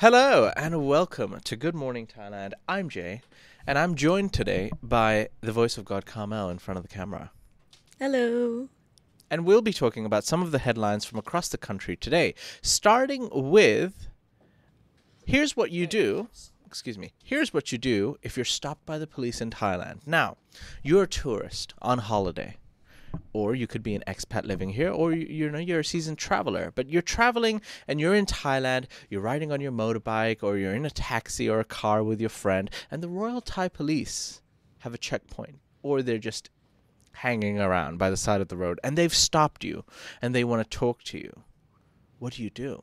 Hello and welcome to Good Morning Thailand. I'm Jay, and I'm joined today by the voice of God Carmel in front of the camera. Hello. And we'll be talking about some of the headlines from across the country today, starting with here's what you do. Excuse me. Here's what you do if you're stopped by the police in Thailand. Now, you're a tourist on holiday or you could be an expat living here, or you, you know you're a seasoned traveler. But you're traveling and you're in Thailand. You're riding on your motorbike, or you're in a taxi or a car with your friend, and the Royal Thai Police have a checkpoint, or they're just hanging around by the side of the road, and they've stopped you, and they want to talk to you. What do you do?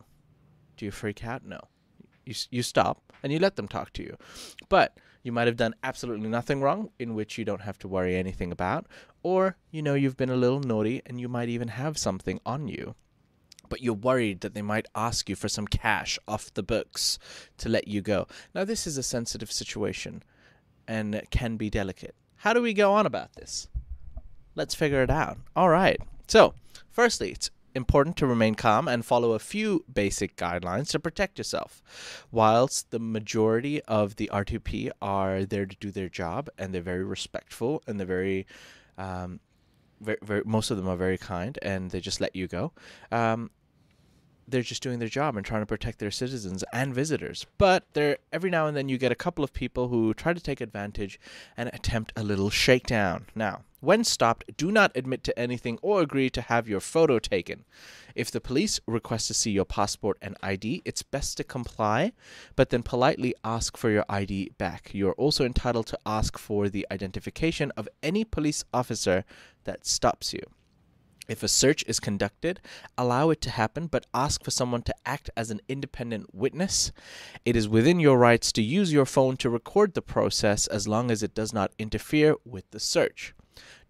Do you freak out? No. You you stop and you let them talk to you, but you might have done absolutely nothing wrong, in which you don't have to worry anything about. Or, you know, you've been a little naughty and you might even have something on you. But you're worried that they might ask you for some cash off the books to let you go. Now, this is a sensitive situation and can be delicate. How do we go on about this? Let's figure it out. All right. So, firstly, it's important to remain calm and follow a few basic guidelines to protect yourself. Whilst the majority of the RTP are there to do their job and they're very respectful and they're very, um, very, very most of them are very kind and they just let you go. Um, they're just doing their job and trying to protect their citizens and visitors. But there, every now and then, you get a couple of people who try to take advantage and attempt a little shakedown. Now, when stopped, do not admit to anything or agree to have your photo taken. If the police request to see your passport and ID, it's best to comply, but then politely ask for your ID back. You are also entitled to ask for the identification of any police officer that stops you. If a search is conducted, allow it to happen, but ask for someone to act as an independent witness. It is within your rights to use your phone to record the process as long as it does not interfere with the search.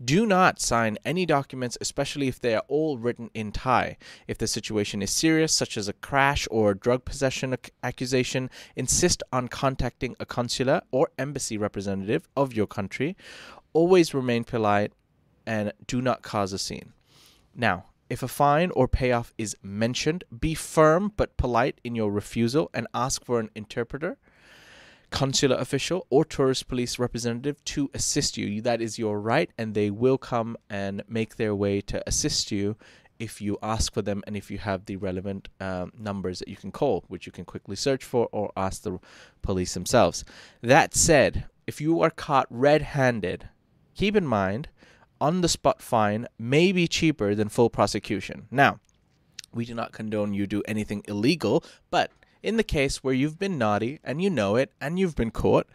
Do not sign any documents, especially if they are all written in Thai. If the situation is serious, such as a crash or drug possession accusation, insist on contacting a consular or embassy representative of your country. Always remain polite and do not cause a scene. Now, if a fine or payoff is mentioned, be firm but polite in your refusal and ask for an interpreter consular official or tourist police representative to assist you. That is your right, and they will come and make their way to assist you if you ask for them and if you have the relevant um, numbers that you can call, which you can quickly search for or ask the police themselves. That said, if you are caught red handed, keep in mind on the spot fine may be cheaper than full prosecution. Now, we do not condone you do anything illegal, but in the case where you've been naughty and you know it and you've been caught,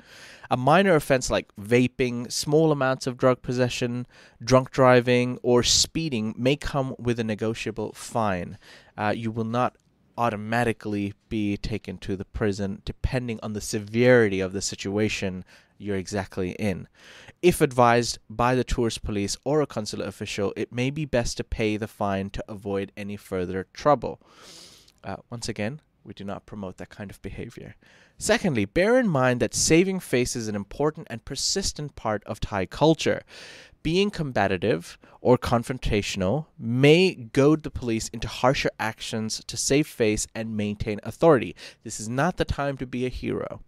a minor offense like vaping, small amounts of drug possession, drunk driving, or speeding may come with a negotiable fine. Uh, you will not automatically be taken to the prison depending on the severity of the situation you're exactly in. If advised by the tourist police or a consular official, it may be best to pay the fine to avoid any further trouble. Uh, once again, we do not promote that kind of behavior. Secondly, bear in mind that saving face is an important and persistent part of Thai culture. Being combative or confrontational may goad the police into harsher actions to save face and maintain authority. This is not the time to be a hero.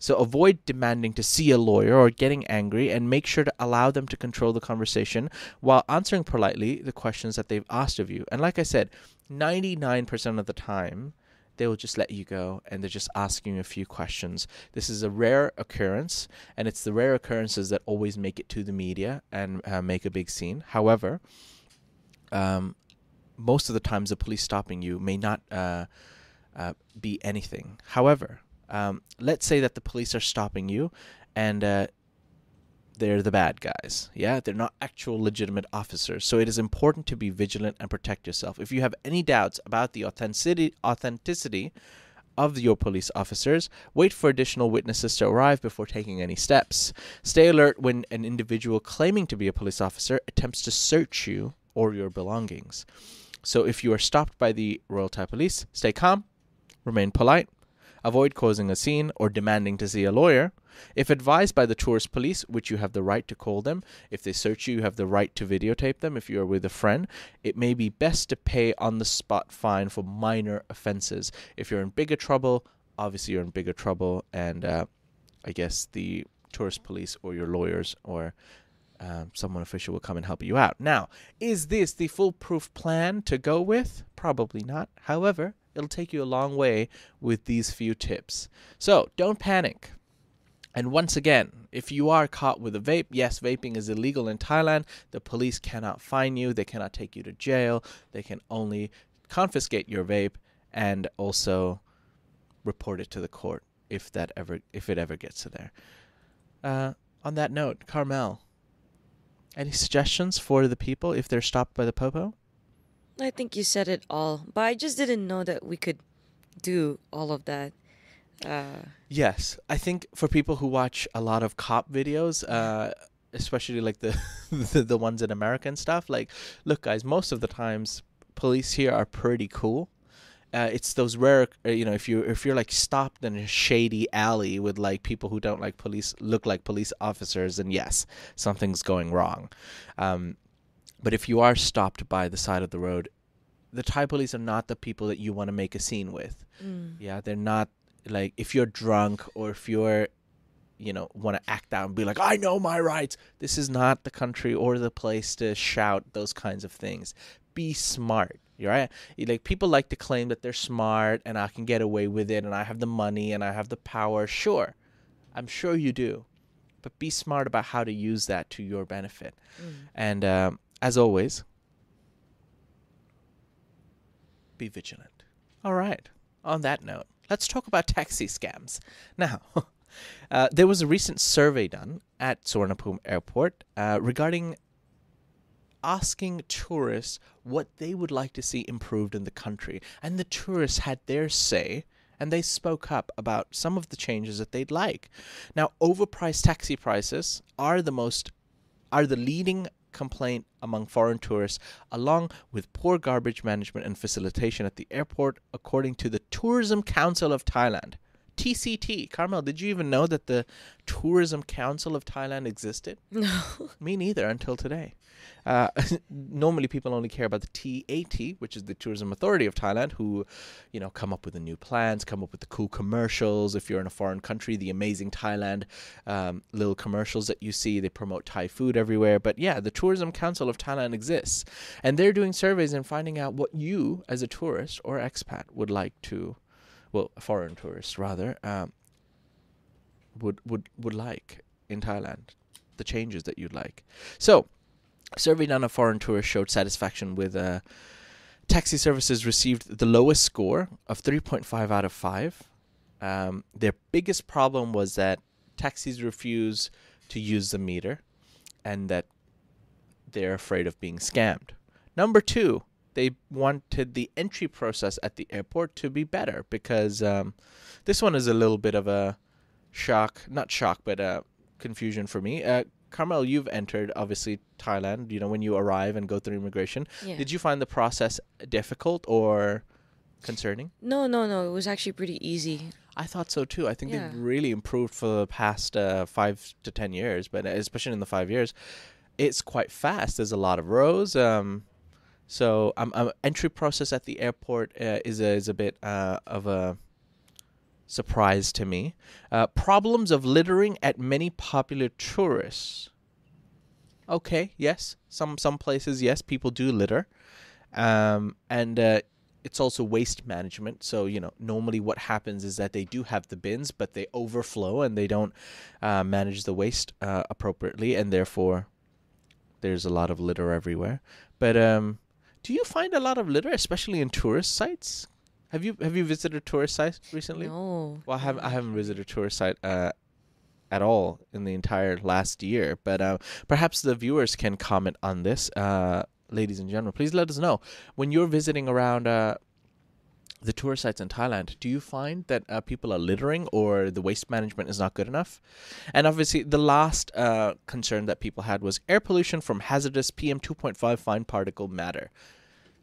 So avoid demanding to see a lawyer or getting angry and make sure to allow them to control the conversation while answering politely the questions that they've asked of you. And like I said, 99% of the time, they will just let you go and they're just asking a few questions. This is a rare occurrence, and it's the rare occurrences that always make it to the media and uh, make a big scene. However, um, most of the times the police stopping you may not uh, uh, be anything. However, um, let's say that the police are stopping you and uh, they're the bad guys. Yeah, they're not actual legitimate officers. So it is important to be vigilant and protect yourself. If you have any doubts about the authenticity authenticity of your police officers, wait for additional witnesses to arrive before taking any steps. Stay alert when an individual claiming to be a police officer attempts to search you or your belongings. So if you are stopped by the Royal Thai Police, stay calm, remain polite, avoid causing a scene or demanding to see a lawyer. If advised by the tourist police, which you have the right to call them, if they search you, you have the right to videotape them. If you are with a friend, it may be best to pay on the spot fine for minor offenses. If you're in bigger trouble, obviously you're in bigger trouble, and uh, I guess the tourist police or your lawyers or um, someone official will come and help you out. Now, is this the foolproof plan to go with? Probably not. However, it'll take you a long way with these few tips. So don't panic. And once again, if you are caught with a vape, yes, vaping is illegal in Thailand. The police cannot fine you, they cannot take you to jail, they can only confiscate your vape and also report it to the court if that ever if it ever gets to there. Uh, on that note, Carmel, any suggestions for the people if they're stopped by the popo? I think you said it all, but I just didn't know that we could do all of that. Uh, Yes, I think for people who watch a lot of cop videos, uh, especially like the, the the ones in America and stuff, like, look, guys, most of the times police here are pretty cool. Uh, it's those rare, uh, you know, if you if you're like stopped in a shady alley with like people who don't like police look like police officers, and yes, something's going wrong. Um, but if you are stopped by the side of the road, the Thai police are not the people that you want to make a scene with. mm, Yeah, they're not like if you're drunk or if you're you know want to act out and be like I know my rights. This is not the country or the place to shout those kinds of things. Be smart. Right. Like people like to claim that they're smart and I can get away with it and I have the money and I have the power. Sure. I'm sure you do. But be smart about how to use that to your benefit. mm. And um, as always, be vigilant. All right. On that note, let's talk about taxi scams. Now, uh, there was a recent survey done at Suvarnabhumi Airport uh, regarding asking tourists what they would like to see improved in the country. And the tourists had their say and they spoke up about some of the changes that they'd like. Now, overpriced taxi prices are the most are the leading complaint among foreign tourists, along with poor garbage management and facilitation at the airport, according to the Tourism Council of Thailand. TCT. Carmel, did you even know that the Tourism Council of Thailand existed? No. Me neither until today. Uh, normally, people only care about the TAT, which is the Tourism Authority of Thailand, who, you know, come up with the new plans, come up with the cool commercials. If you're in a foreign country, the amazing Thailand um, little commercials that you see, they promote Thai food everywhere. But yeah, the Tourism Council of Thailand exists, and they're doing surveys and finding out what you, as a tourist or expat, would like to, well, foreign tourists rather, um, would would would like in Thailand, the changes that you'd like. So, survey done of foreign tourists showed satisfaction with uh, taxi services received the lowest score of 3.5 out of 5. Um, their biggest problem was that taxis refuse to use the meter and that they're afraid of being scammed. Number two, they wanted the entry process at the airport to be better because um, this one is a little bit of a shock, not shock, but uh, confusion for me. Uh, Carmel, you've entered obviously Thailand. You know when you arrive and go through immigration. Yeah. Did you find the process difficult or concerning? No, no, no. It was actually pretty easy. I thought so too. I think Yeah. they've really improved for the past uh, five to ten years, but especially in the five years, it's quite fast. There's a lot of rows. Um, so um, um, entry process at the airport uh, is a, is a bit uh, of a surprise to me. Uh, problems of littering at many popular tourists. Okay, yes, some some places, yes, people do litter, um, and uh, it's also waste management. So you know, normally what happens is that they do have the bins, but they overflow and they don't uh, manage the waste uh, appropriately, and therefore there's a lot of litter everywhere. But um, do you find a lot of litter, especially in tourist sites? Have you have you visited tourist sites recently? No. Well, I haven't I haven't visited a tourist site uh, at all in the entire last year, but uh, perhaps the viewers can comment on this, uh, ladies and gentlemen. Please let us know when you're visiting around uh, the tourist sites in Thailand. Do you find that uh, people are littering or the waste management is not good enough? And obviously, the last uh, concern that people had was air pollution from hazardous PM 2.5 fine particle matter.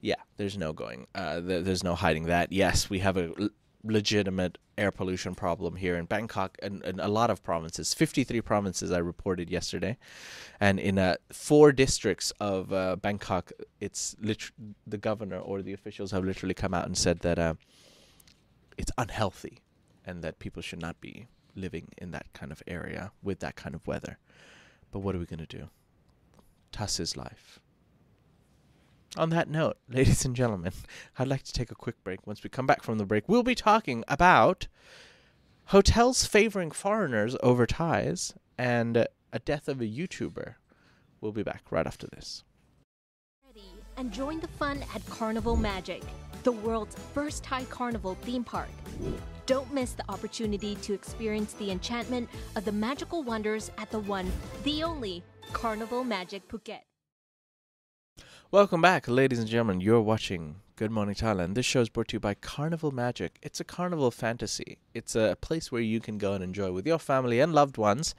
Yeah, there's no going. Uh, th- there's no hiding that. Yes, we have a legitimate air pollution problem here in Bangkok and, and a lot of provinces. 53 provinces I reported yesterday, and in uh, four districts of uh, Bangkok, it's lit- the governor or the officials have literally come out and said that uh, it's unhealthy and that people should not be living in that kind of area with that kind of weather. But what are we going to do? Thus is life. On that note, ladies and gentlemen, I'd like to take a quick break. Once we come back from the break, we'll be talking about hotels favoring foreigners over Thais and a death of a YouTuber. We'll be back right after this. Ready and join the fun at Carnival Magic, the world's first Thai carnival theme park. Don't miss the opportunity to experience the enchantment of the magical wonders at the one, the only Carnival Magic Phuket. Welcome back, ladies and gentlemen. You're watching Good Morning Thailand. This show is brought to you by Carnival Magic. It's a carnival fantasy. It's a place where you can go and enjoy with your family and loved ones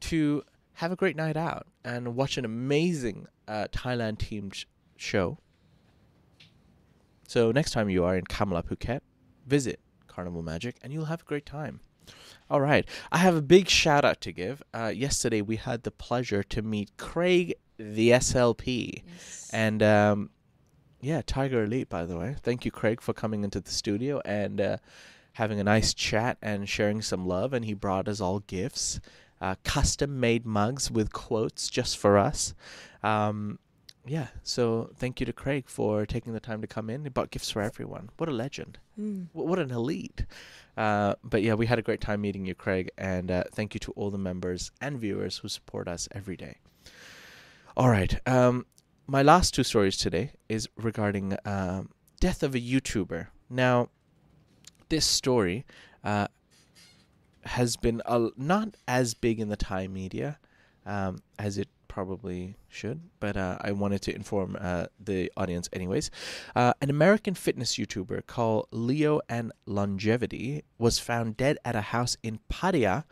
to have a great night out and watch an amazing uh, Thailand themed show. So next time you are in Kamala Phuket, visit Carnival Magic and you'll have a great time. All right, I have a big shout out to give. Uh, yesterday we had the pleasure to meet Craig, the SLP, and um, yeah, Thaiger Elite. By the way, thank you, Craig, for coming into the studio and uh, having a nice chat and sharing some love. And he brought us all gifts, uh, custom made mugs with quotes just for us. Um, yeah, so thank you to Craig for taking the time to come in. He bought gifts for everyone. What a legend! Mm. Wh- What an elite. Uh, but yeah, we had a great time meeting you, Craig, and uh, thank you to all the members and viewers who support us every day. All right, um, my last two stories today is regarding um, death of a YouTuber. Now, this story uh, has been not as big in the Thai media um, as it probably should, but uh, I wanted to inform uh, the audience anyways. Uh, an American fitness YouTuber called Leo and Longevity was found dead at a house in Pattaya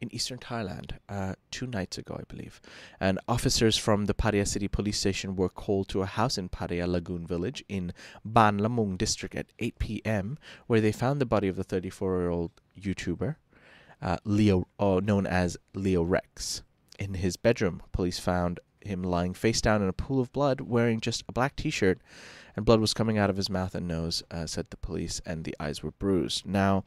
in eastern Thailand uh, two nights ago, I believe. And officers from the Pattaya City Police Station were called to a house in Pattaya Lagoon Village in Ban Lamung district at 8 p.m., where they found the body of the 34 year old YouTuber, uh, Leo, uh, known as Leo Rex. In his bedroom, police found him lying face down in a pool of blood, wearing just a black t shirt, and blood was coming out of his mouth and nose, uh, said the police, and the eyes were bruised. Now,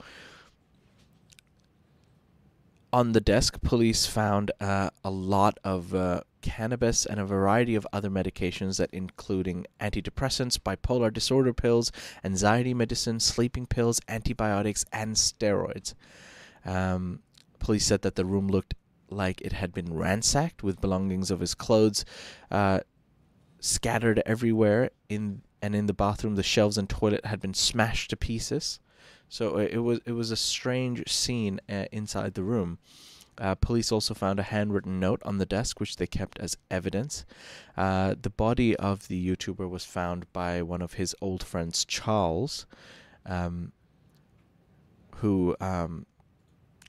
on the desk, police found uh, a lot of uh, cannabis and a variety of other medications that including antidepressants, bipolar disorder pills, anxiety medicine, sleeping pills, antibiotics, and steroids. Um, police said that the room looked like it had been ransacked with belongings of his clothes uh, scattered everywhere in and in the bathroom the shelves and toilet had been smashed to pieces so uh, it was it was a strange scene uh, inside the room uh, police also found a handwritten note on the desk, which they kept as evidence. Uh, the body of the YouTuber was found by one of his old friends, Charles, um, who um,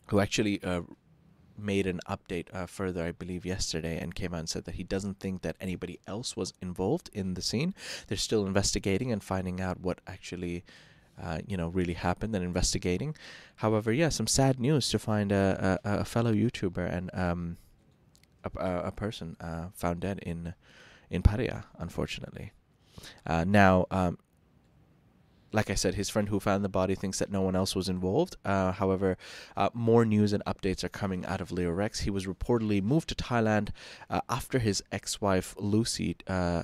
who actually uh, made an update uh, further, I believe, yesterday, and came out and said that he doesn't think that anybody else was involved in the scene. They're still investigating and finding out what actually uh, you know, really happened and investigating. However, yeah, some sad news to find a, a, a fellow YouTuber and um, a, a, person uh, found dead in in Pattaya, unfortunately. Uh, now, um, like I said, his friend who found the body thinks that no one else was involved. Uh, however, uh, more news and updates are coming out of Leo Rex. He was reportedly moved to Thailand uh, after his ex-wife Lucy uh,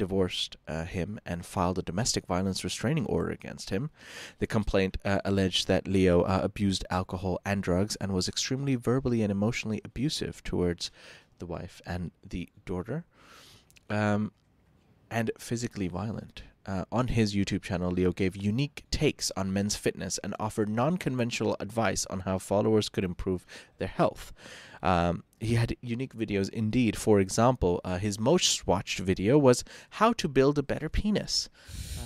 divorced uh, him and filed a domestic violence restraining order against him. The complaint uh, alleged that Leo uh, abused alcohol and drugs and was extremely verbally and emotionally abusive towards the wife and the daughter, um, and physically violent. Uh, on his YouTube channel, Leo gave unique takes on men's fitness and offered non conventional advice on how followers could improve their health. Um, he had unique videos indeed. For example, uh, his most watched video was How to Build a Better Penis,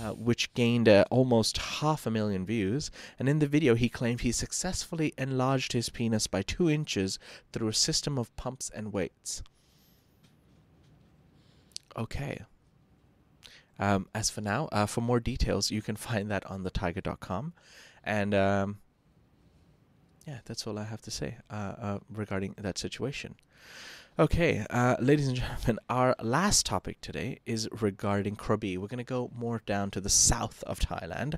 uh, which gained uh, almost half a million views. And in the video, he claimed he successfully enlarged his penis by two inches through a system of pumps and weights. Okay. Um, as for now, uh, for more details, you can find that on thethaiger.com. And um, yeah, that's all I have to say uh, uh, regarding that situation. Okay, uh, ladies and gentlemen, our last topic today is regarding Krabi. We're going to go more down to the south of Thailand.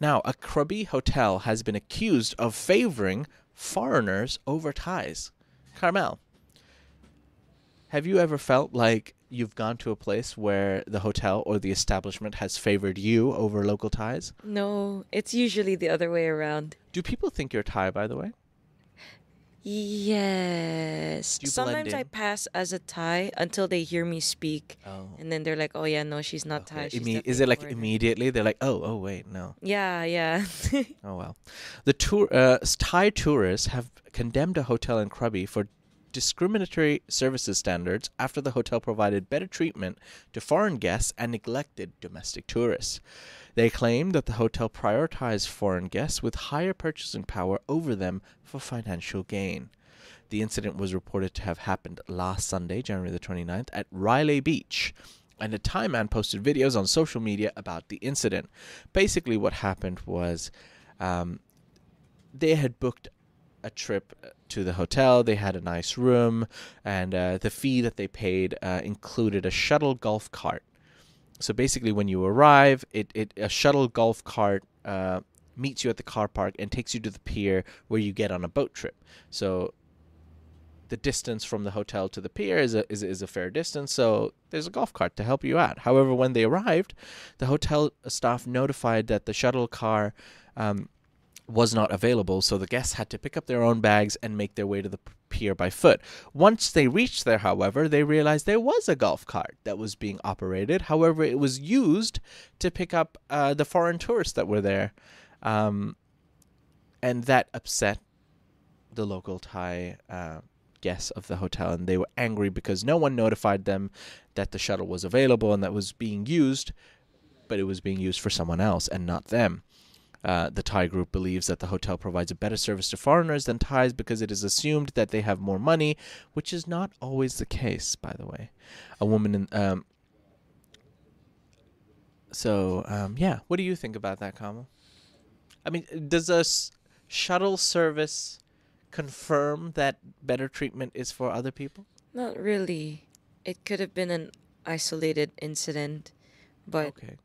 Now, a Krabi hotel has been accused of favoring foreigners over Thais. Carmel, have you ever felt like you've gone to a place where the hotel or the establishment has favored you over local Thais? No, it's usually the other way around. Do people think you're Thai, by the way? Yes. Do you blend Sometimes I pass as a Thai until they hear me speak, Oh. and then they're like, "Oh yeah, no, she's not Thai." Okay. She's Imme- is it like foreigner." immediately? They're like, oh, oh, wait, no. Yeah, yeah. Oh well. The tour uh, Thai tourists have condemned a hotel in Krabi for discriminatory services standards after the hotel provided better treatment to foreign guests and neglected domestic tourists. They claimed that the hotel prioritized foreign guests with higher purchasing power over them for financial gain. The incident was reported to have happened last Sunday, January the 29th, at Railay Beach. And a Thai man posted videos on social media about the incident. Basically, what happened was um, they had booked a trip uh, to the hotel. They had a nice room, and uh, the fee that they paid uh, included a shuttle golf cart. So basically, when you arrive, it, it a shuttle golf cart uh, meets you at the car park and takes you to the pier where you get on a boat trip. So the distance from the hotel to the pier is a, is, is a fair distance, so there's a golf cart to help you out. However, when they arrived, the hotel staff notified that the shuttle car um, was not available, so the guests had to pick up their own bags and make their way to the pier by foot. Once they reached there, however, they realized there was a golf cart that was being operated. However, it was used to pick up uh, the foreign tourists that were there, um, and that upset the local Thai uh, guests of the hotel, and they were angry because no one notified them that the shuttle was available and that was being used, but it was being used for someone else and not them. Uh, the Thai group believes that the hotel provides a better service to foreigners than Thais because it is assumed that they have more money, which is not always the case, by the way. A woman in. Um, so, um, yeah, what do you think about that, Carmel? I mean, does a s- shuttle service confirm that better treatment is for other people? Not really. It could have been an isolated incident, but Okay.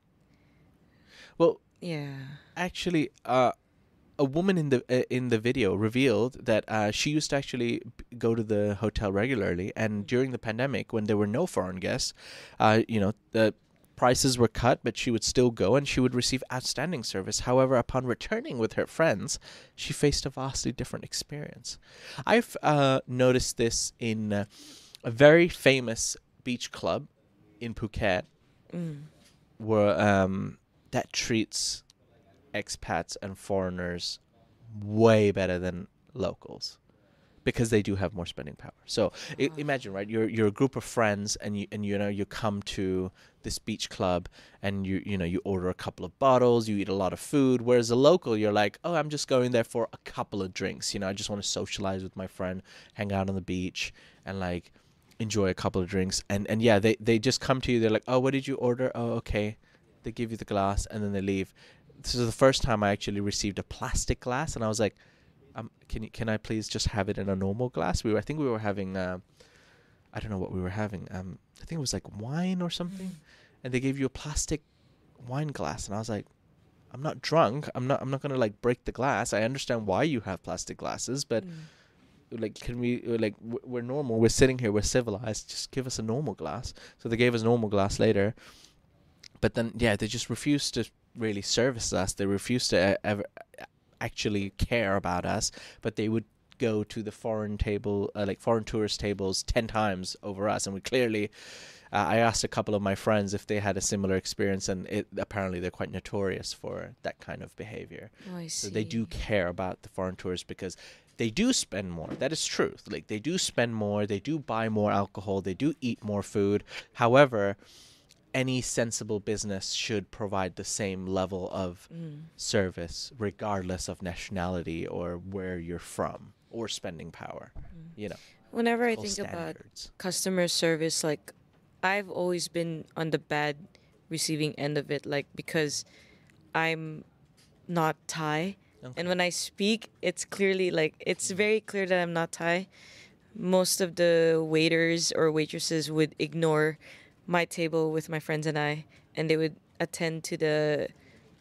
Well, yeah. actually uh a woman in the uh, in the video revealed that uh, she used to actually go to the hotel regularly, and during the pandemic, when there were no foreign guests, uh, you know the prices were cut, but she would still go, and she would receive outstanding service. However, upon returning with her friends, she faced a vastly different experience. I've uh, noticed this in uh, a very famous beach club in Phuket, Mm. where um, that treats expats and foreigners way better than locals because they do have more spending power. So i- mm-hmm. imagine, right? You're you're a group of friends, and you and you know you come to this beach club, and you you know you order a couple of bottles, you eat a lot of food. Whereas a local, you're like, oh, I'm just going there for a couple of drinks. You know, I just want to socialize with my friend, hang out on the beach, and like enjoy a couple of drinks. And and yeah, they they just come to you. They're like, oh, what did you order? Oh, okay. They give you the glass, and then they leave. This is the first time I actually received a plastic glass, and I was like, um, can you can I please just have it in a normal glass? We were, I think we were having, uh, I don't know what we were having. Um, I think it was like wine or something, and they gave you a plastic wine glass, and I was like, I'm not drunk. I'm not. I'm not gonna like break the glass. I understand why you have plastic glasses, but Mm. like, can we uh, like we're normal. We're sitting here. We're civilized. Just give us a normal glass. So they gave us a normal glass later, but then yeah, they just refused to really service us. They refused to ever actually care about us, but they would go to the foreign table, uh, like foreign tourist tables, ten times over us, and we clearly. Uh, I asked a couple of my friends if they had a similar experience, and it, apparently they're quite notorious for that kind of behavior. Oh, I see. So they do care about the foreign tourists because they do spend more. That is truth. Like they do spend more, they do buy more alcohol, they do eat more food. However, any sensible business should provide the same level of Mm. service regardless of nationality or where you're from or spending power. Mm. You know, Whenever I all think about customer service, like I've always been on the bad receiving end of it, like because I'm not Thai. Okay. And when I speak, it's clearly like it's very clear that I'm not Thai. most of the waiters or waitresses would ignore my table with my friends and I, and they would attend to the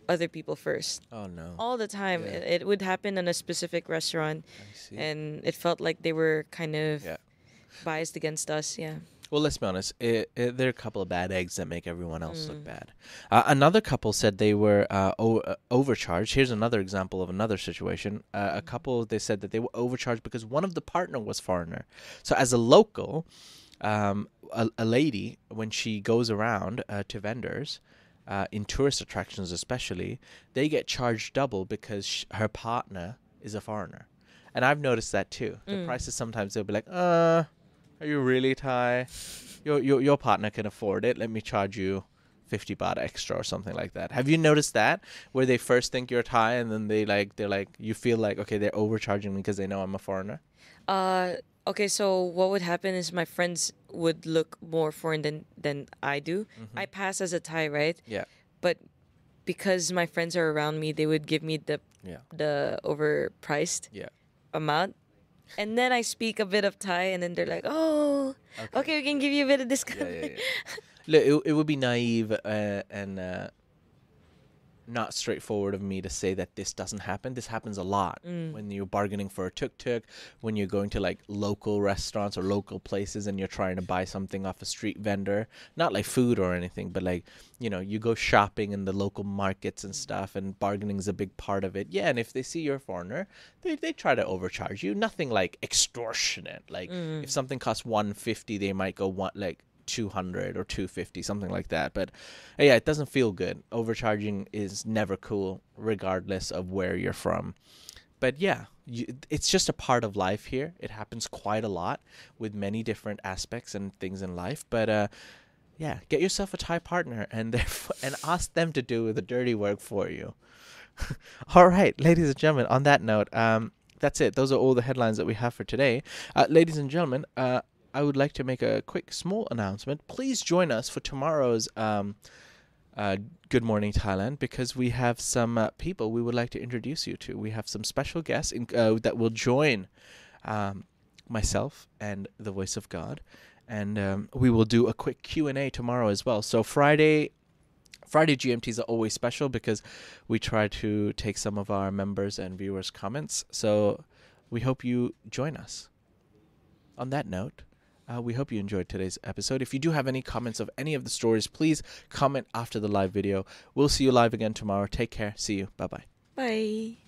other people first. Oh no. All the time. Yeah. It, it would happen in a specific restaurant, and it felt like they were kind of Yeah. biased against us. Yeah. Well, let's be honest. It, it, there are a couple of bad eggs that make everyone else look bad. Uh, another couple said they were uh, o- uh, overcharged. Here's another example of another situation. Uh, a couple they said that they were overcharged because one of the partner was foreigner. So as a local, um, a, a lady when she goes around uh, to vendors. Uh, in tourist attractions, especially, they get charged double because sh- her partner is a foreigner, and I've noticed that too. The prices sometimes they'll be like, "Uh, are you really Thai? Your your your partner can afford it. Let me charge you fifty baht extra or something like that. Have you noticed that where they first think you're Thai and then they like they're like you feel like okay they're overcharging me because they know I'm a foreigner. Uh, okay, so what would happen is my friends would look more foreign than than I do. I pass as a Thai, right? Yeah, But because my friends are around me, they would give me the yeah, the overpriced yeah. amount. And then I speak a bit of Thai, and then they're like, "Oh, okay, we can give you a bit of discount." yeah. Look, it, it would be naive uh, and uh, not straightforward of me to say that this doesn't happen. This happens a lot when you're bargaining for a tuk tuk, when you're going to like local restaurants or local places and you're trying to buy something off a street vendor. Not like food or anything, but like, you know, you go shopping in the local markets and stuff, and bargaining is a big part of it. Yeah, and if they see you're a foreigner, they, they try to overcharge you. Nothing like extortionate. Like if something costs 150 they might go one like 200 or 250 something like that. But uh, yeah it doesn't feel good. Overcharging is never cool regardless of where you're from. But yeah you, it's just a part of life here. It happens quite a lot with many different aspects and things in life. But uh yeah get yourself a thai partner and and ask them to do the dirty work for you. All right ladies and gentlemen on that note um that's it. Those are all the headlines that we have for today. Uh, ladies and gentlemen uh I would like to make a quick small announcement. Please join us for tomorrow's um, uh, Good Morning Thailand because we have some uh, people we would like to introduce you to. We have some special guests in, uh, that will join um, myself and the Voice of God, and um, we will do a quick Q and A tomorrow as well. So Friday. Friday GMTs are always special because we try to take some of our members and viewers' comments. So we hope you join us. On that note, uh, we hope you enjoyed today's episode. If you do have any comments of any of the stories, please comment after the live video. We'll see you live again tomorrow. Take care. See you. Bye bye. Bye.